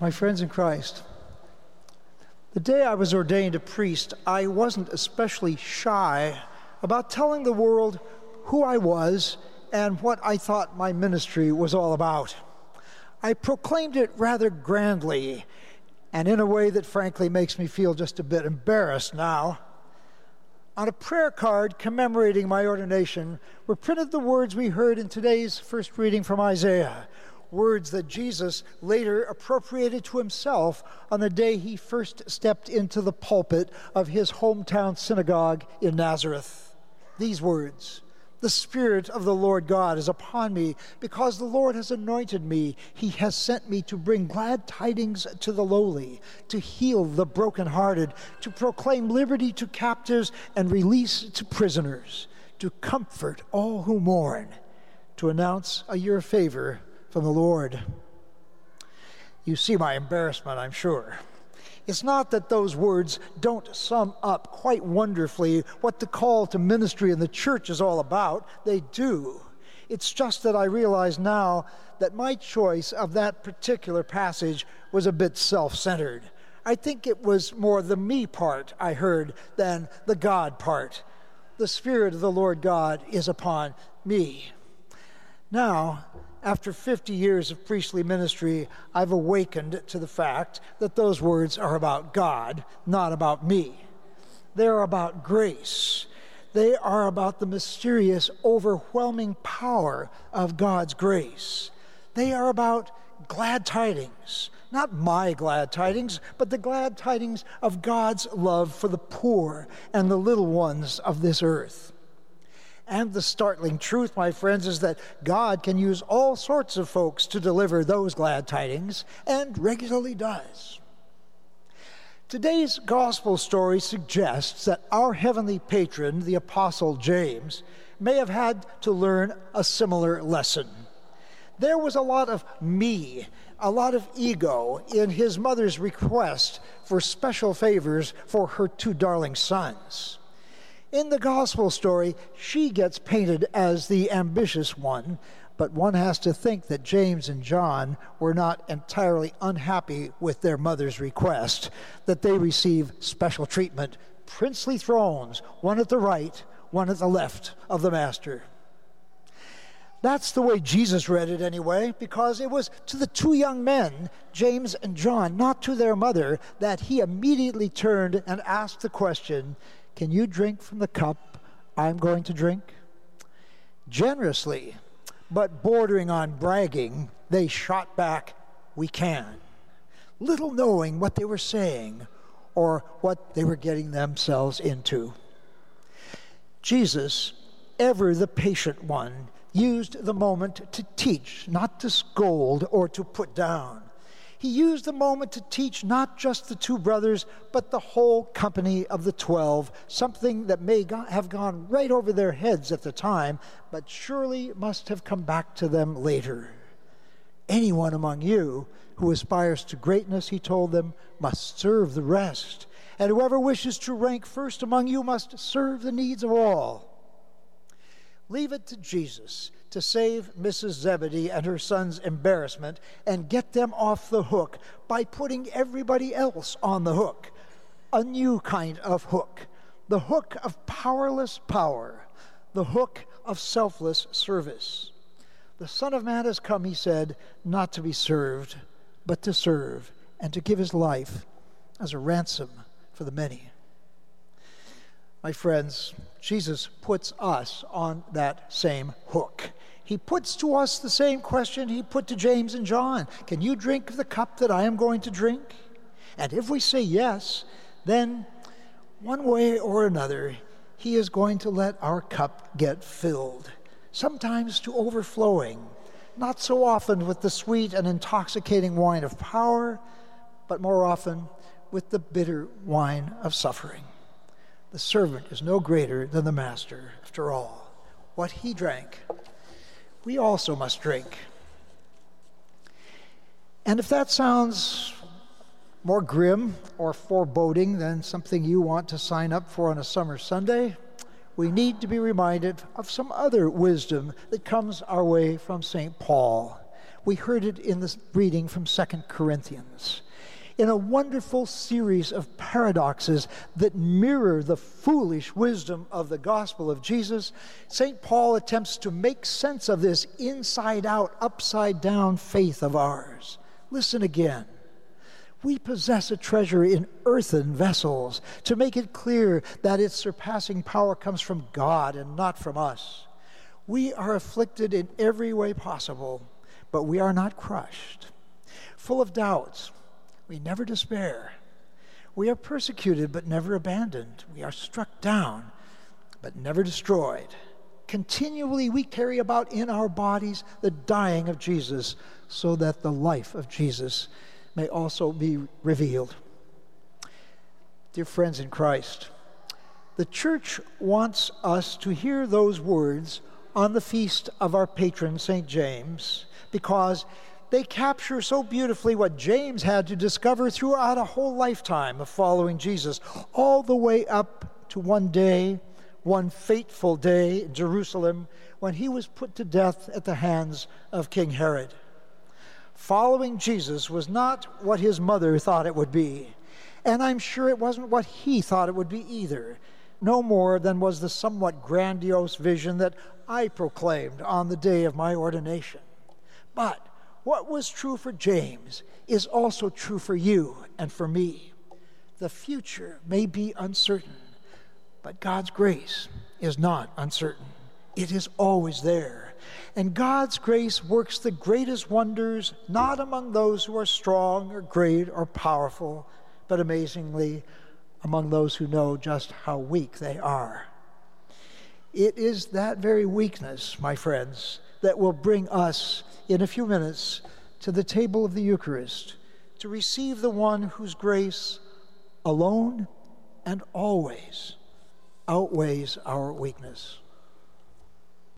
My friends in Christ, the day I was ordained a priest, I wasn't especially shy about telling the world who I was and what I thought my ministry was all about. I proclaimed it rather grandly and in a way that frankly makes me feel just a bit embarrassed now. On a prayer card commemorating my ordination were printed the words we heard in today's first reading from Isaiah, words that Jesus later appropriated to himself on the day he first stepped into the pulpit of his hometown synagogue in Nazareth. These words the Spirit of the Lord God is upon me, because the Lord has anointed me. He has sent me to bring glad tidings to the lowly, to heal the brokenhearted, to proclaim liberty to captives and release to prisoners, to comfort all who mourn, to announce a year of favor from the Lord. You see my embarrassment, I'm sure. It's not that those words don't sum up quite wonderfully what the call to ministry in the church is all about. They do. It's just that I realize now that my choice of that particular passage was a bit self centered. I think it was more the me part I heard than the God part. The Spirit of the Lord God is upon me. Now, after 50 years of priestly ministry, I've awakened to the fact that those words are about God, not about me. They're about grace. They are about the mysterious, overwhelming power of God's grace. They are about glad tidings, not my glad tidings, but the glad tidings of God's love for the poor and the little ones of this earth. And the startling truth, my friends, is that God can use all sorts of folks to deliver those glad tidings, and regularly does. Today's gospel story suggests that our heavenly patron, the Apostle James, may have had to learn a similar lesson. There was a lot of me, a lot of ego in his mother's request for special favors for her two darling sons. In the gospel story, she gets painted as the ambitious one, but one has to think that James and John were not entirely unhappy with their mother's request that they receive special treatment, princely thrones, one at the right, one at the left of the master. That's the way Jesus read it anyway, because it was to the two young men, James and John, not to their mother, that he immediately turned and asked the question can you drink from the cup I'm going to drink? Generously, but bordering on bragging, they shot back, We can. Little knowing what they were saying or what they were getting themselves into. Jesus, ever the patient one, used the moment to teach, not to scold or to put down he used the moment to teach not just the two brothers, but the whole company of the twelve, something that may have gone right over their heads at the time, but surely must have come back to them later. Anyone among you who aspires to greatness, he told them, must serve the rest. And whoever wishes to rank first among you must serve the needs of all. Leave it to Jesus to save Mrs. Zebedee and her son's embarrassment and get them off the hook by putting everybody else on the hook. A new kind of hook the hook of powerless power, the hook of selfless service. The Son of Man has come, he said, not to be served, but to serve and to give his life as a ransom for the many. My friends, Jesus puts us on that same hook he puts to us the same question he put to James and John Can you drink the cup that I am going to drink? And if we say yes, then one way or another, he is going to let our cup get filled, sometimes to overflowing, not so often with the sweet and intoxicating wine of power, but more often with the bitter wine of suffering. The servant is no greater than the master, after all. What he drank, we also must drink. And if that sounds more grim or foreboding than something you want to sign up for on a summer Sunday, we need to be reminded of some other wisdom that comes our way from St. Paul. We heard it in this reading from 2 Corinthians. In a wonderful series of paradoxes that mirror the foolish wisdom of the gospel of Jesus, St. Paul attempts to make sense of this inside out, upside down faith of ours. Listen again. We possess a treasure in earthen vessels to make it clear that its surpassing power comes from God and not from us. We are afflicted in every way possible, but we are not crushed. Full of doubts, we never despair. We are persecuted, but never abandoned. We are struck down, but never destroyed. Continually, we carry about in our bodies the dying of Jesus, so that the life of Jesus may also be revealed. Dear friends in Christ, the church wants us to hear those words on the feast of our patron, St. James, because they capture so beautifully what James had to discover throughout a whole lifetime of following Jesus, all the way up to one day, one fateful day in Jerusalem, when he was put to death at the hands of King Herod. Following Jesus was not what his mother thought it would be, and I'm sure it wasn't what he thought it would be either, no more than was the somewhat grandiose vision that I proclaimed on the day of my ordination. But what was true for James is also true for you and for me. The future may be uncertain, but God's grace is not uncertain. It is always there and God's grace works the greatest wonders not among those who are strong or great or powerful, but amazingly among those who know just how weak they are. It is that very weakness, my friends, that will bring us in a few minutes to the table of the Eucharist to receive the one whose grace alone and always outweighs our weakness.